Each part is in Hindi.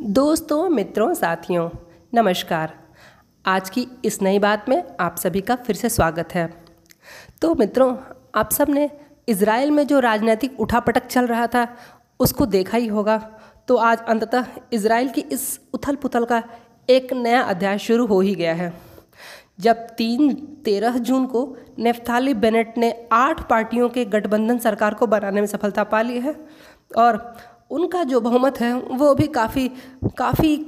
दोस्तों, मित्रों, साथियों, नमस्कार। आज की इस नई बात में आप सभी का फिर से स्वागत है। तो मित्रों, आप सबने इसराइल में जो राजनीतिक उठापटक चल रहा था, उसको देखा ही होगा। तो आज अंततः इसराइल की इस उथल पुथल का एक नया अध्याय शुरू हो ही गया है। जब तीन, तेरह जून को नेफ्थाली बेनेट ने आठ पार्टियों के गठबंधन सरकार को बनाने में सफलता पा ली है और उनका जो बहुमत है, वो भी काफ़ी काफ़ी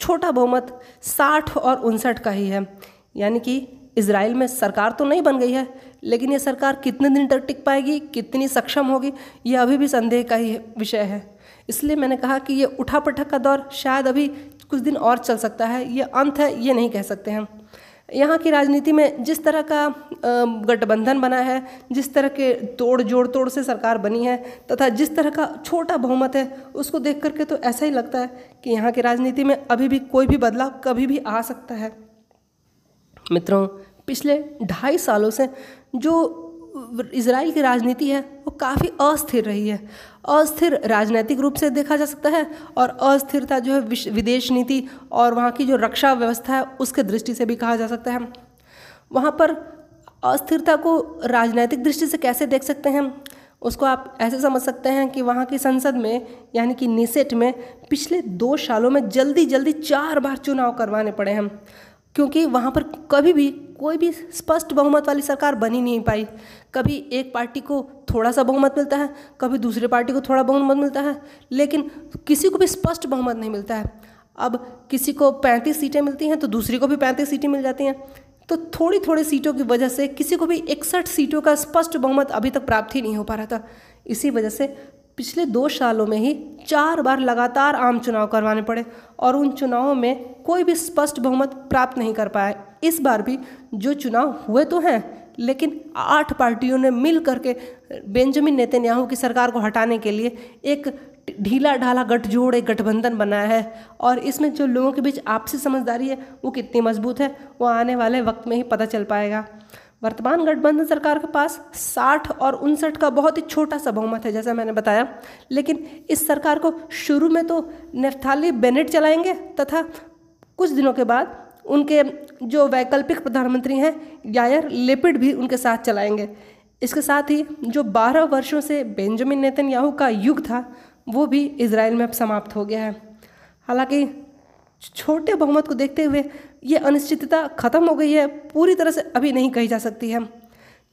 छोटा बहुमत साठ और उनसठ का ही है। यानी कि इसराइल में सरकार तो नहीं बन गई है, लेकिन ये सरकार कितने दिन तक टिक पाएगी, कितनी सक्षम होगी, ये अभी भी संदेह का ही विषय है। इसलिए मैंने कहा कि ये उठा पटक का दौर शायद अभी कुछ दिन और चल सकता है, ये अंत है, ये नहीं कह सकते हम। यहाँ की राजनीति में जिस तरह का गठबंधन बना है, जिस तरह के तोड़ जोड़ तोड़ से सरकार बनी है, तथा जिस तरह का छोटा बहुमत है, उसको देख करके तो ऐसा ही लगता है कि यहाँ की राजनीति में अभी भी कोई भी बदलाव कभी भी आ सकता है। मित्रों, पिछले ढाई सालों से जो इसराइल की राजनीति है, वो काफ़ी अस्थिर रही है। अस्थिर राजनीतिक रूप से देखा जा सकता है और अस्थिरता जो है विदेश नीति और वहाँ की जो रक्षा व्यवस्था है, उसके दृष्टि से भी कहा जा सकता है। वहाँ पर अस्थिरता को राजनैतिक दृष्टि से कैसे देख सकते हैं? उसको आप ऐसे समझ सकते हैं कि वहाँ की संसद में, यानी कि निसेट में, पिछले दो सालों में जल्दी जल्दी चार बार चुनाव करवाने पड़े हैं। क्योंकि वहाँ पर कभी भी कोई भी स्पष्ट बहुमत वाली सरकार बनी नहीं पाई। कभी एक पार्टी को थोड़ा सा बहुमत मिलता है, कभी दूसरी पार्टी को थोड़ा बहुमत मिलता है, लेकिन किसी को भी स्पष्ट बहुमत नहीं मिलता है। अब किसी को पैंतीस सीटें मिलती हैं तो दूसरी को भी पैंतीस सीटें मिल जाती हैं। तो थोड़ी थोड़ी सीटों की वजह से किसी को भी इकसठ सीटों का स्पष्ट बहुमत अभी तक प्राप्त ही नहीं हो पा रहा था। इसी वजह से पिछले दो सालों में ही चार बार लगातार आम चुनाव करवाने पड़े और उन चुनावों में कोई भी स्पष्ट बहुमत प्राप्त नहीं कर पाया इस बार भी जो चुनाव हुए तो हैं, लेकिन आठ पार्टियों ने मिल करके बेंजामिन नेतन्याहू की सरकार को हटाने के लिए एक ढीला ढाला गठजोड़, एक गठबंधन बनाया है और इसमें जो लोगों के बीच आपसी समझदारी है, वो कितनी मज़बूत है, वो आने वाले वक्त में ही पता चल पाएगा। वर्तमान गठबंधन सरकार के पास साठ और उनसठ का बहुत ही छोटा सा बहुमत है, जैसा मैंने बताया। लेकिन इस सरकार को शुरू में तो नेफ्थाली बेनेट चलाएँगे तथा कुछ दिनों के बाद उनके जो वैकल्पिक प्रधानमंत्री हैं, यायर लेपिड भी उनके साथ चलाएँगे। इसके साथ ही जो 12 वर्षों से बेंजामिन नेतन्याहू का युग था, वो भी इसराइल में अब समाप्त हो गया है। हालाँकि छोटे बहुमत को देखते हुए ये अनिश्चितता खत्म हो गई है, पूरी तरह से अभी नहीं कही जा सकती है।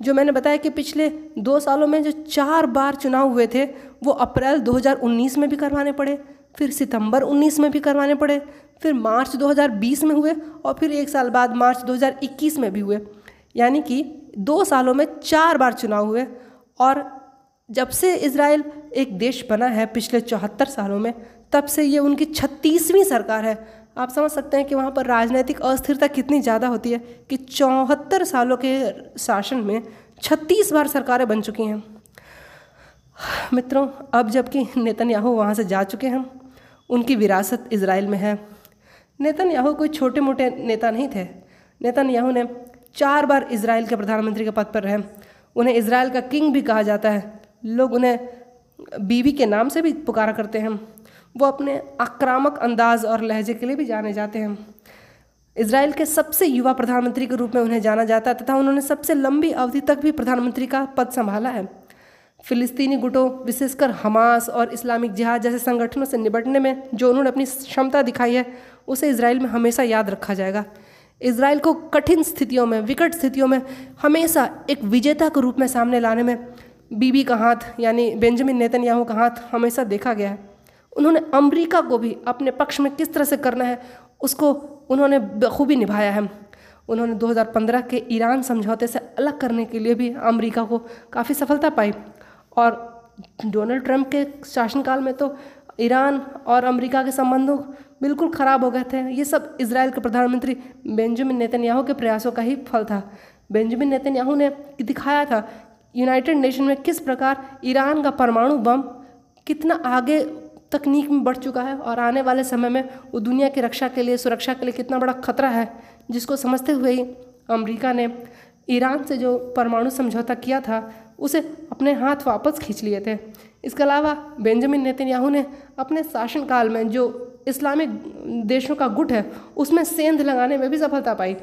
जो मैंने बताया कि पिछले दो सालों में जो चार बार चुनाव हुए थे, वो अप्रैल 2019 में भी करवाने पड़े, फिर सितंबर 19 में भी करवाने पड़े, फिर मार्च 2020 में हुए और फिर एक साल बाद मार्च 2021 में भी हुए। यानी कि दो सालों में चार बार चुनाव हुए और जब से इसराइल एक देश बना है पिछले चौहत्तर सालों में, तब से ये उनकी छत्तीसवीं सरकार है। आप समझ सकते हैं कि वहाँ पर राजनीतिक अस्थिरता कितनी ज़्यादा होती है कि चौहत्तर सालों के शासन में छत्तीस बार सरकारें बन चुकी हैं। मित्रों, अब जबकि नेतन्याहू वहाँ से जा चुके हैं, उनकी विरासत इसराइल में है। नेतन्याहू कोई छोटे मोटे नेता नहीं थे। नेतन्याहू ने चार बार इसराइल के प्रधानमंत्री के पद पर रहे। उन्हें इसराइल का किंग भी कहा जाता है। लोग उन्हें बीवी के नाम से भी पुकारा करते हैं। वो अपने आक्रामक अंदाज और लहजे के लिए भी जाने जाते हैं। इसराइल के सबसे युवा प्रधानमंत्री के रूप में उन्हें जाना जाता है तथा उन्होंने सबसे लंबी अवधि तक भी प्रधानमंत्री का पद संभाला है। फिलिस्तीनी गुटों, विशेषकर हमास और इस्लामिक जिहाद जैसे संगठनों से निपटने में जो उन्होंने अपनी क्षमता दिखाई है, उसे इसराइल में हमेशा याद रखा जाएगा। इसराइल को कठिन स्थितियों में, विकट स्थितियों में हमेशा एक विजेता के रूप में सामने लाने में बीबी का हाथ, यानी बेंजामिन नेतन्याहू का हाथ हमेशा देखा गया है। उन्होंने अमेरिका को भी अपने पक्ष में किस तरह से करना है, उसको उन्होंने बखूबी निभाया है। उन्होंने 2015 के ईरान समझौते से अलग करने के लिए भी अमेरिका को काफ़ी सफलता पाई। और डोनाल्ड ट्रंप के शासनकाल में तो ईरान और अमेरिका के संबंधों बिल्कुल ख़राब हो गए थे। ये सब इसराइल के प्रधानमंत्री बेंजामिन नेतन्याहू के प्रयासों का ही फल था। बेंजामिन नेतन्याहू ने दिखाया था, यूनाइटेड नेशन में किस प्रकार ईरान का परमाणु बम कितना आगे तकनीक में बढ़ चुका है और आने वाले समय में वो दुनिया की रक्षा के लिए, सुरक्षा के लिए कितना बड़ा खतरा है, जिसको समझते हुए ही अमेरिका ने ईरान से जो परमाणु समझौता किया था, उसे अपने हाथ वापस खींच लिए थे। इसके अलावा बेंजामिन नेतन्याहू ने अपने शासनकाल में जो इस्लामिक देशों का गुट है, उसमें सेंध लगाने में भी सफलता पाई।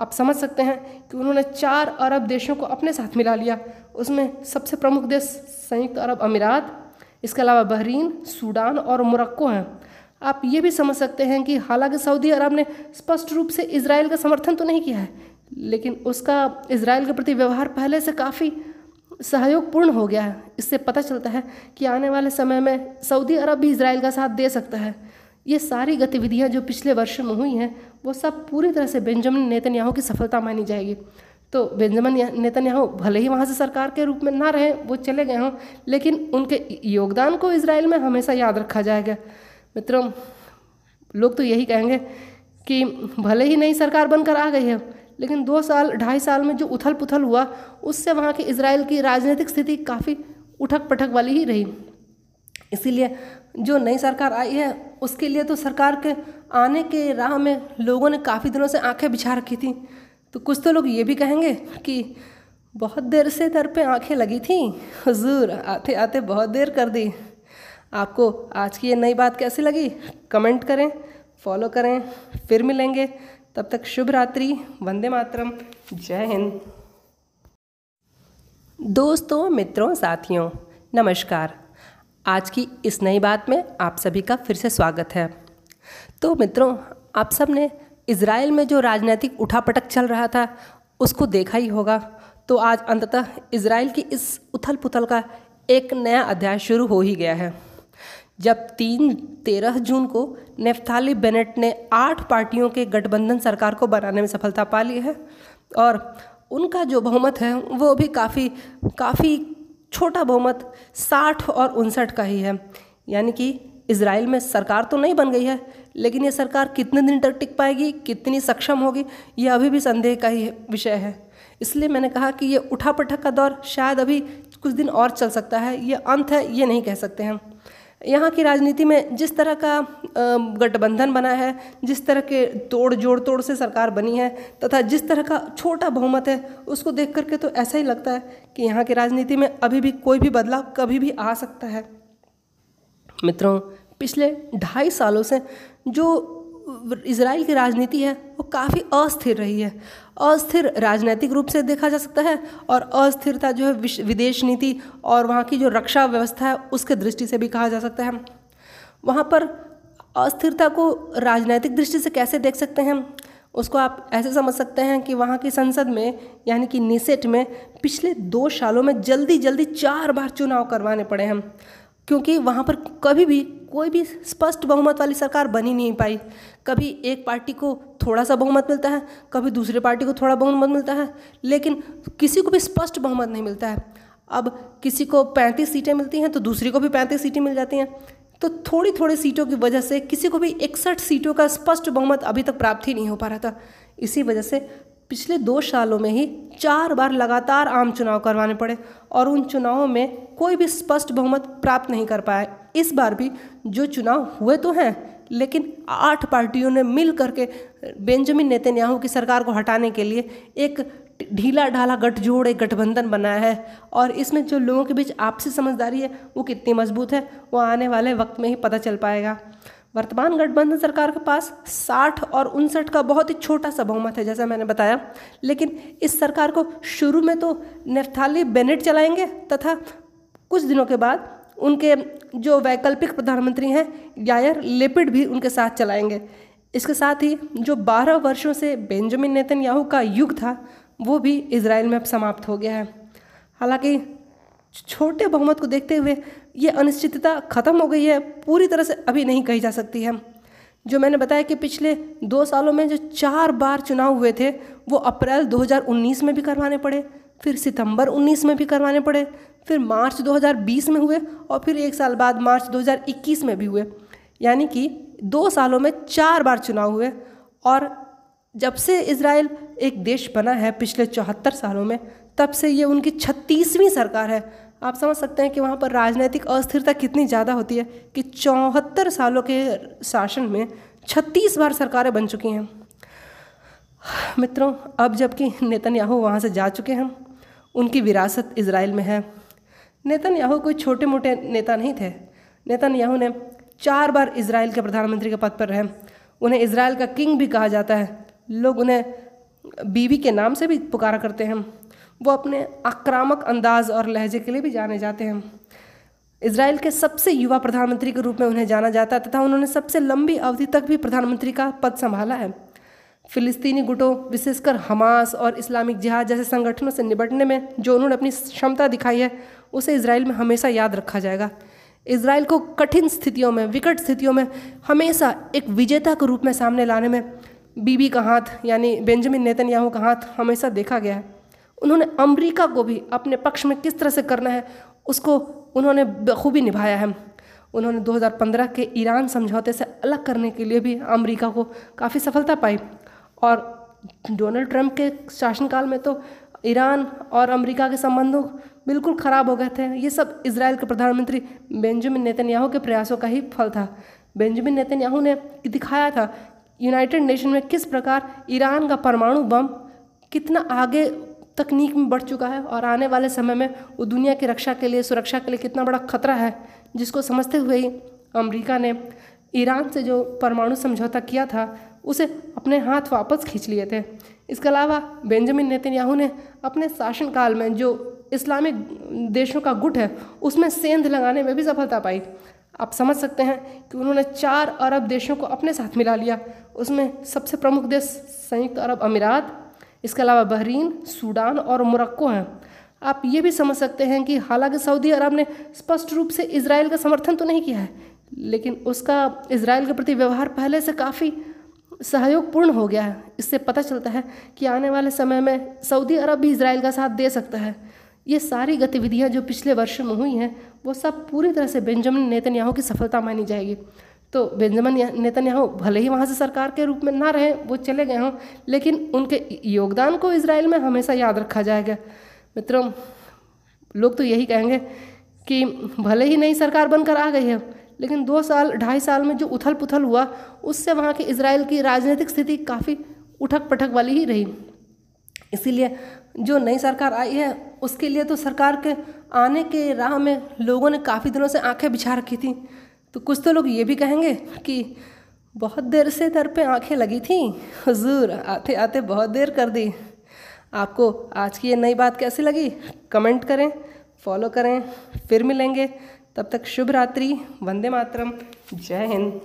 आप समझ सकते हैं कि उन्होंने चार अरब देशों को अपने साथ मिला लिया। उसमें सबसे प्रमुख देश संयुक्त अरब अमीरात इसके अलावा बहरीन, सूडान और मोरक्को हैं। आप ये भी समझ सकते हैं कि हालाँकि सऊदी अरब ने स्पष्ट रूप से इसराइल का समर्थन तो नहीं किया है, लेकिन उसका इसराइल के प्रति व्यवहार पहले से काफ़ी सहयोगपूर्ण हो गया है। इससे पता चलता है कि आने वाले समय में सऊदी अरब भी इसराइल का साथ दे सकता है। ये सारी गतिविधियाँ जो पिछले वर्षों में हुई हैं, वो सब पूरी तरह से बेंजामिन नेतन्याहू की सफलता मानी जाएगी। तो बेंजामिन नेतन्याहू भले ही वहाँ से सरकार के रूप में ना रहे, वो चले गए हों, लेकिन उनके योगदान को इसराइल में हमेशा याद रखा जाएगा। मित्रों, लोग तो यही कहेंगे कि भले ही नई सरकार बनकर आ गई है, लेकिन दो साल, ढाई साल में जो उथल पुथल हुआ, उससे वहाँ की इसराइल की राजनीतिक स्थिति काफ़ी उठक पटक वाली ही रही। इसीलिए जो नई सरकार आई है, उसके लिए तो सरकार के आने के राह में लोगों ने काफ़ी दिनों से आँखें बिछा रखी थी। तो कुछ तो लोग ये भी कहेंगे कि बहुत देर से दर पे आँखें लगी थी। हुजूर, आते आते बहुत देर कर दी। आपको आज की ये नई बात कैसी लगी? कमेंट करें, फॉलो करें, फिर मिलेंगे। तब तक शुभ रात्रि, वंदे मातरम, जय हिंद। दोस्तों, मित्रों, साथियों, नमस्कार। आज की इस नई बात में आप सभी का फिर से स्वागत है। तो मित्रों, आप सबने इसराइल में जो राजनीतिक उठापटक चल रहा था, उसको देखा ही होगा। तो आज अंततः इसराइल की इस उथल पुथल का एक नया अध्याय शुरू हो ही गया है। जब तीन तेरह जून को नेफ्थाली बेनेट ने आठ पार्टियों के गठबंधन सरकार को बनाने में सफलता पा ली है, और उनका जो बहुमत है, वो भी काफ़ी काफ़ी छोटा बहुमत साठ और उनसठ का ही है। यानी कि इसराइल में सरकार तो नहीं बन गई है, लेकिन ये सरकार कितने दिन तक टिक पाएगी, कितनी सक्षम होगी, ये अभी भी संदेह का ही विषय है। इसलिए मैंने कहा कि ये उठापटक का दौर शायद अभी कुछ दिन और चल सकता है, ये अंत है, ये नहीं कह सकते हैं यहाँ की राजनीति में जिस तरह का गठबंधन बना है, जिस तरह के तोड़ जोड़ तोड़ से सरकार बनी है, तथा जिस तरह का छोटा बहुमत है, उसको देख करके तो ऐसा ही लगता है कि यहाँ की राजनीति में अभी भी कोई भी बदलाव कभी भी आ सकता है। मित्रों, पिछले ढाई सालों से जो इसराइल की राजनीति है, वो काफ़ी अस्थिर रही है। अस्थिर राजनीतिक रूप से देखा जा सकता है और अस्थिरता जो है विदेश नीति और वहाँ की जो रक्षा व्यवस्था है, उसके दृष्टि से भी कहा जा सकता है। वहाँ पर अस्थिरता को राजनैतिक दृष्टि से कैसे देख सकते हैं? उसको आप ऐसे समझ सकते हैं कि वहाँ की संसद में, यानी कि निसेट में, पिछले दो सालों में जल्दी जल्दी चार बार चुनाव करवाने पड़े हैं। क्योंकि वहाँ पर कभी भी, कोई भी स्पष्ट बहुमत वाली सरकार बनी नहीं पाई। कभी एक पार्टी को थोड़ा सा बहुमत मिलता है, कभी दूसरे पार्टी को थोड़ा बहुमत मिलता है, लेकिन किसी को भी स्पष्ट बहुमत नहीं मिलता है। अब किसी को पैंतीस सीटें मिलती हैं तो दूसरी को भी पैंतीस सीटें मिल जाती हैं। तो थोड़ी थोड़ी सीटों की वजह से किसी को भी इकसठ सीटों का स्पष्ट बहुमत अभी तक प्राप्त ही नहीं हो पा रहा था। इसी वजह से पिछले दो सालों में ही चार बार लगातार आम चुनाव करवाने पड़े और उन चुनावों में कोई भी स्पष्ट बहुमत प्राप्त नहीं कर पाए। इस बार भी जो चुनाव हुए तो हैं, लेकिन आठ पार्टियों ने मिल करके बेंजामिन नेतन्याहू की सरकार को हटाने के लिए एक ढीला ढाला गठजोड़, एक गठबंधन बनाया है और इसमें जो लोगों के बीच आपसी समझदारी है, वो कितनी मज़बूत है, वो आने वाले वक्त में ही पता चल पाएगा। वर्तमान गठबंधन सरकार के पास साठ और उनसठ का बहुत ही छोटा सा बहुमत है, जैसा मैंने बताया। लेकिन इस सरकार को शुरू में तो नेफ्थाली बेनेट चलाएँगे तथा कुछ दिनों के बाद उनके जो वैकल्पिक प्रधानमंत्री हैं, यायर लेपिड भी उनके साथ चलाएँगे। इसके साथ ही जो 12 वर्षों से बेंजामिन नेतन्याहू का युग था, वो भी इसराइल में अब समाप्त हो गया है। हालाँकि छोटे बहुमत को देखते हुए ये अनिश्चितता खत्म हो गई है, पूरी तरह से अभी नहीं कही जा सकती है। जो मैंने बताया कि पिछले दो सालों में जो चार बार चुनाव हुए थे, वो अप्रैल 2019 में भी करवाने पड़े, फिर सितंबर 19 में भी करवाने पड़े, फिर मार्च 2020 में हुए और फिर एक साल बाद मार्च 2021 में भी हुए। यानी कि दो सालों में चार बार चुनाव हुए और जब से इसराइल एक देश बना है पिछले चौहत्तर सालों में, तब से ये उनकी छत्तीसवीं सरकार है। आप समझ सकते हैं कि वहाँ पर राजनीतिक अस्थिरता कितनी ज़्यादा होती है कि चौहत्तर सालों के शासन में छत्तीस बार सरकारें बन चुकी हैं। मित्रों, अब जबकि नेतन्याहू वहाँ से जा चुके हैं, उनकी विरासत इसराइल में है। नेतन्याहू कोई छोटे मोटे नेता नहीं थे। नेतन्याहू ने चार बार इसराइल के प्रधानमंत्री के पद पर रहे। उन्हें इसराइल का किंग भी कहा जाता है। लोग उन्हें बीवी के नाम से भी पुकारा करते हैं। वो अपने आक्रामक अंदाज और लहजे के लिए भी जाने जाते हैं। इसराइल के सबसे युवा प्रधानमंत्री के रूप में उन्हें जाना जाता है तथा उन्होंने सबसे लंबी अवधि तक भी प्रधानमंत्री का पद संभाला है। फिलिस्तीनी गुटों, विशेषकर हमास और इस्लामिक जिहाद जैसे संगठनों से निपटने में जो उन्होंने अपनी क्षमता दिखाई है, उसे इसराइल में हमेशा याद रखा जाएगा। इसराइल को कठिन स्थितियों में, विकट स्थितियों में हमेशा एक विजेता के रूप में सामने लाने में बीबी का हाथ, यानी बेंजामिन नेतन्याहू का हाथ हमेशा देखा गया है। उन्होंने अमेरिका को भी अपने पक्ष में किस तरह से करना है, उसको उन्होंने बखूबी निभाया है। उन्होंने 2015 के ईरान समझौते से अलग करने के लिए भी अमेरिका को काफ़ी सफलता पाई। और डोनाल्ड ट्रंप के शासनकाल में तो ईरान और अमेरिका के संबंधों बिल्कुल ख़राब हो गए थे। ये सब इसराइल के प्रधानमंत्री बेंजामिन नेतन्याहू के प्रयासों का ही फल था। बेंजामिन नेतन्याहू ने दिखाया था, यूनाइटेड नेशन में किस प्रकार ईरान का परमाणु बम कितना आगे तकनीक में बढ़ चुका है और आने वाले समय में वो दुनिया की रक्षा के लिए, सुरक्षा के लिए कितना बड़ा खतरा है, जिसको समझते हुए ही अमरीका ने ईरान से जो परमाणु समझौता किया था, उसे अपने हाथ वापस खींच लिए थे। इसके अलावा बेंजामिन नेतन्याहू ने अपने शासनकाल में जो इस्लामिक देशों का गुट है, उसमें सेंध लगाने में भी सफलता पाई। आप समझ सकते हैं कि उन्होंने चार अरब देशों को अपने साथ मिला लिया। उसमें सबसे प्रमुख देश संयुक्त अरब अमीरात इसके अलावा बहरीन, सूडान और मोरक्को हैं। आप ये भी समझ सकते हैं कि हालाँकि सऊदी अरब ने स्पष्ट रूप से इसराइल का समर्थन तो नहीं किया है, लेकिन उसका इसराइल के प्रति व्यवहार पहले से काफ़ी सहयोगपूर्ण हो गया है। इससे पता चलता है कि आने वाले समय में सऊदी अरब भी इसराइल का साथ दे सकता है। ये सारी गतिविधियाँ जो पिछले वर्ष में हुई हैं, वो सब पूरी तरह से बेंजामिन नेतन्याहू की सफलता मानी जाएगी। तो बेंजामिन नेतन्याहू भले ही वहाँ से सरकार के रूप में ना रहे, वो चले गए हों, लेकिन उनके योगदान को इसराइल में हमेशा याद रखा जाएगा। मित्रों, लोग तो यही कहेंगे कि भले ही नई सरकार बनकर आ गई है, लेकिन दो साल, ढाई साल में जो उथल पुथल हुआ, उससे वहाँ की इसराइल की राजनीतिक स्थिति काफ़ी उठक पटक वाली ही रही। इसीलिए जो नई सरकार आई है, उसके लिए तो सरकार के आने के राह में लोगों ने काफ़ी दिनों से आँखें बिछा रखी थी। तो कुछ तो लोग ये भी कहेंगे कि बहुत देर से दर पे आँखें लगी थी। हजूर, आते आते बहुत देर कर दी। आपको आज की ये नई बात कैसी लगी? कमेंट करें, फॉलो करें, फिर मिलेंगे। तब तक शुभ रात्रि, वंदे मातरम, जय हिंद।